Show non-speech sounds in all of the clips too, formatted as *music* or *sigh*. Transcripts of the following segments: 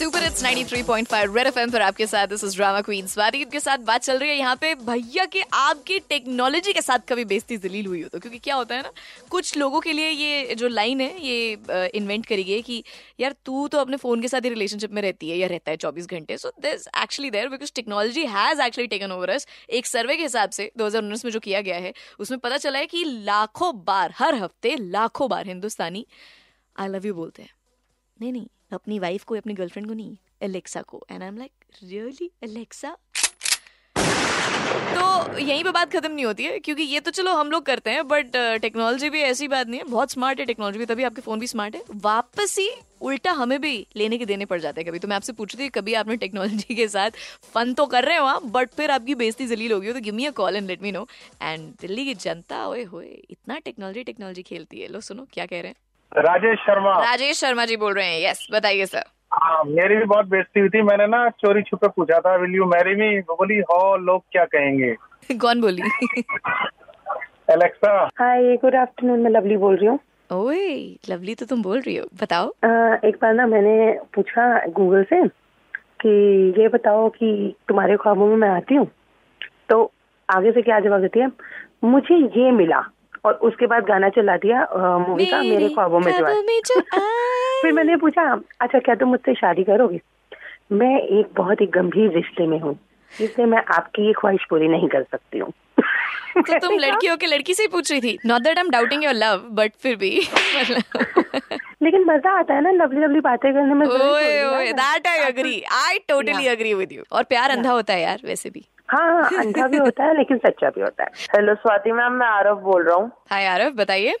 Super it's 93.5 red FM पर आपके साथ this is drama queen Swati के साथ बात चल रही है। यहाँ पे भैया के आपकी टेक्नोलॉजी के साथ कभी बेइज्जती जलील हुई हो तो क्योंकि क्या होता है ना, कुछ लोगों के लिए ये जो लाइन है, ये इन्वेंट करी गई है कि यार तू तो अपने फ़ोन के साथ ही रिलेशनशिप में रहती है या रहता है चौबीस घंटे। So this actually there because technology has actually taken over us एक सर्वे के हिसाब से दो हज़ार उन्नीस में जो किया गया है, उसमें पता चला है कि लाखों बार, हर हफ़्ते लाखों बार हिंदुस्तानी आई लव यू बोलते हैं। नहीं नहीं अपनी वाइफ को अपनी गर्लफ्रेंड को नहीं एलेक्सा को। And I am like really Alexa तो यहीं पे बात खत्म नहीं होती है क्योंकि ये तो चलो हम लोग करते हैं बट टेक्नोलॉजी uh, भी ऐसी बात नहीं है। बहुत स्मार्ट है टेक्नोलॉजी भी तभी आपके फ़ोन भी स्मार्ट है। वापस ही उल्टा हमें भी लेने के देने पड़ जाते हैं कभी। तो मैं आपसे पूछ रही थी कभी आपने टेक्नोलॉजी के साथ फन तो कर रहे हो आप बट फिर आपकी बेइज्जती जलील होगी तो give me a call and let me know and Delhi की जनता ओए होए इतना टेक्नोलॉजी टेक्नोलॉजी खेलती है। लो सुनो क्या कह रहे हैं? राजेश शर्मा। राजेश शर्मा जी बोल रहे हैं यस बताइए सर हाँ मेरी भी बहुत बेइज्जती हुई थी मैंने ना चोरी छुपे पूछा था विल यू मैरी मी बोली हो लोग क्या कहेंगे? *laughs* कौन बोली? एलेक्सा हाय गुड आफ्टरनून मैं लवली बोल रही हूँ। ओए लवली तो तुम बोल रही हो बताओ। अह, एक बार ना मैंने पूछा गूगल से कि ये बताओ कि तुम्हारे ख्वाबों में मैं आती हूँ तो आगे से क्या जवाब देती है? मुझे ये मिला और उसके बाद गाना चला दिया मूवी का मेरे ख्वाबों में जो है। *laughs* फिर मैंने पूछा अच्छा क्या तुम मुझसे शादी करोगे? मैं एक बहुत ही गंभीर रिश्ते में हूँ इसलिए मैं आपकी ये ख्वाहिश पूरी नहीं कर सकती हूँ। *laughs* तो तुम लड़की हो के लड़की से ही पूछ रही थी। Not that I am doubting your love but फिर भी *laughs* मतलब लेकिन मज़ा आता है ना लवली लवली बातें करने में ओए ओए that I agree I totally agree with you और प्यार अंधा होता है यार वैसे भी। हाँ हाँ *laughs* अंधा भी होता है लेकिन सच्चा भी होता है। हेलो स्वाति मैम मैं आरव बोल रहा हूँ। हाय आरव बताइए।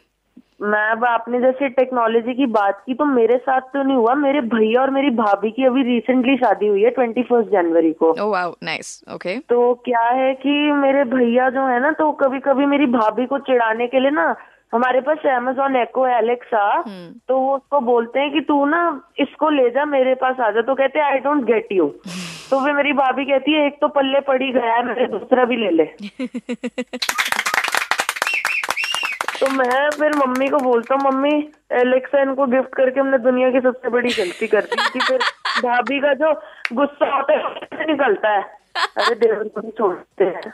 मैं अब आपने जैसे टेक्नोलॉजी की बात की तो मेरे साथ तो नहीं हुआ। मेरे भैया और मेरी भाभी की अभी रिसेंटली शादी हुई है ट्वेंटी फ़र्स्ट जनवरी को नाइस ओके तो क्या है कि मेरे भैया जो है ना तो कभी कभी मेरी भाभी को चिढ़ाने के लिए ना हमारे पास अमेजोन एको है एलेक्सा तो वो उसको बोलते हैं कि तू ना इसको ले जा मेरे पास आ जा। तो कहते आई डोंट गेट यू तो फिर मेरी भाभी कहती है एक तो पल्ले पड़ी गया है मेरे दूसरा भी ले ले. *laughs* तो मैं फिर मम्मी को बोलता हूँ मम्मी एलेक्सा इनको गिफ्ट करके हमने दुनिया की सबसे बड़ी गलती कर दी कि फिर भाभी का जो गुस्सा होता है निकलता है. अरे देवर को भी छोड़ते हैं।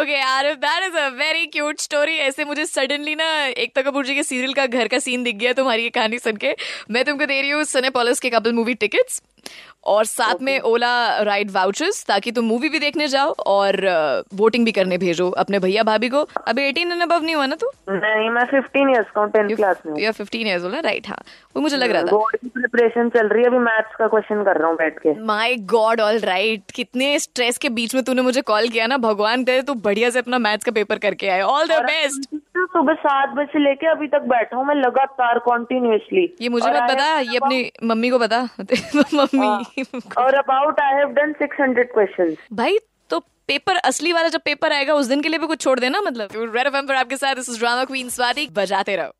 Okay Aarav that is a very cute story ऐसे मुझे सडनली ना एकता कपूर जी के सीरियल का घर का सीन दिख गया तुम्हारी ये कहानी सुन के। मैं तुमको दे रही हूँ सने पॉलिस के कपल मूवी टिकट्स और साथ okay. में ओला राइड वाउचर्स ताकि तुम मूवी भी देखने जाओ और वोटिंग भी करने भेजो अपने भैया भाभी को। अभी एटीन एंड अबव नहीं हुआ ना तू? नहीं मैं फिफ्टीन ईयर्स का टेंथ क्लास में या फिफ्टीन ईयर्स ओला राइट हाँ। वो मुझे लग रहा था। बोर्ड की प्रिपरेशन चल रही है अभी मैथ्स का क्वेश्चन कर रहा हूँ बैठ के। माय गॉड ऑल राइट कितने स्ट्रेस के बीच में तूने मुझे कॉल किया ना भगवान करे तू बढ़िया से अपना मैथ्स का पेपर करके आए। ऑल द बेस्ट सुबह सात बजे से लेके अभी तक बैठा हूँ मैं लगातार कॉन्टिन्यूसली ये मुझे मत बता ये अपनी मम्मी को बता। *laughs* मम्मी *laughs* और about I have done 600 questions भाई तो पेपर असली वाला जब पेपर आएगा उस दिन के लिए भी कुछ छोड़ देना मतलब। आपके साथ this is drama queen Swati बजाते रहो।